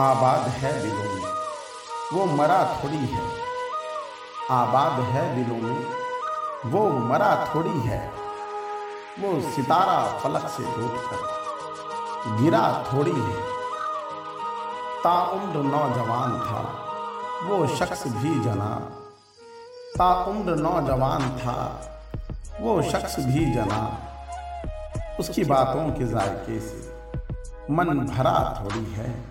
आबाद है दिलों में। वो मरा थोड़ी है। आबाद है दिलों में। वो मरा थोड़ी है। वो सितारा फलक से टूटकर गिरा थोड़ी है। ताउम्र नौजवान था। वो शख्स भी जना। ताउम्र नौजवान था। वो शख्स भी जना। उसकी बातों के जायके से मन भरा थोड़ी है।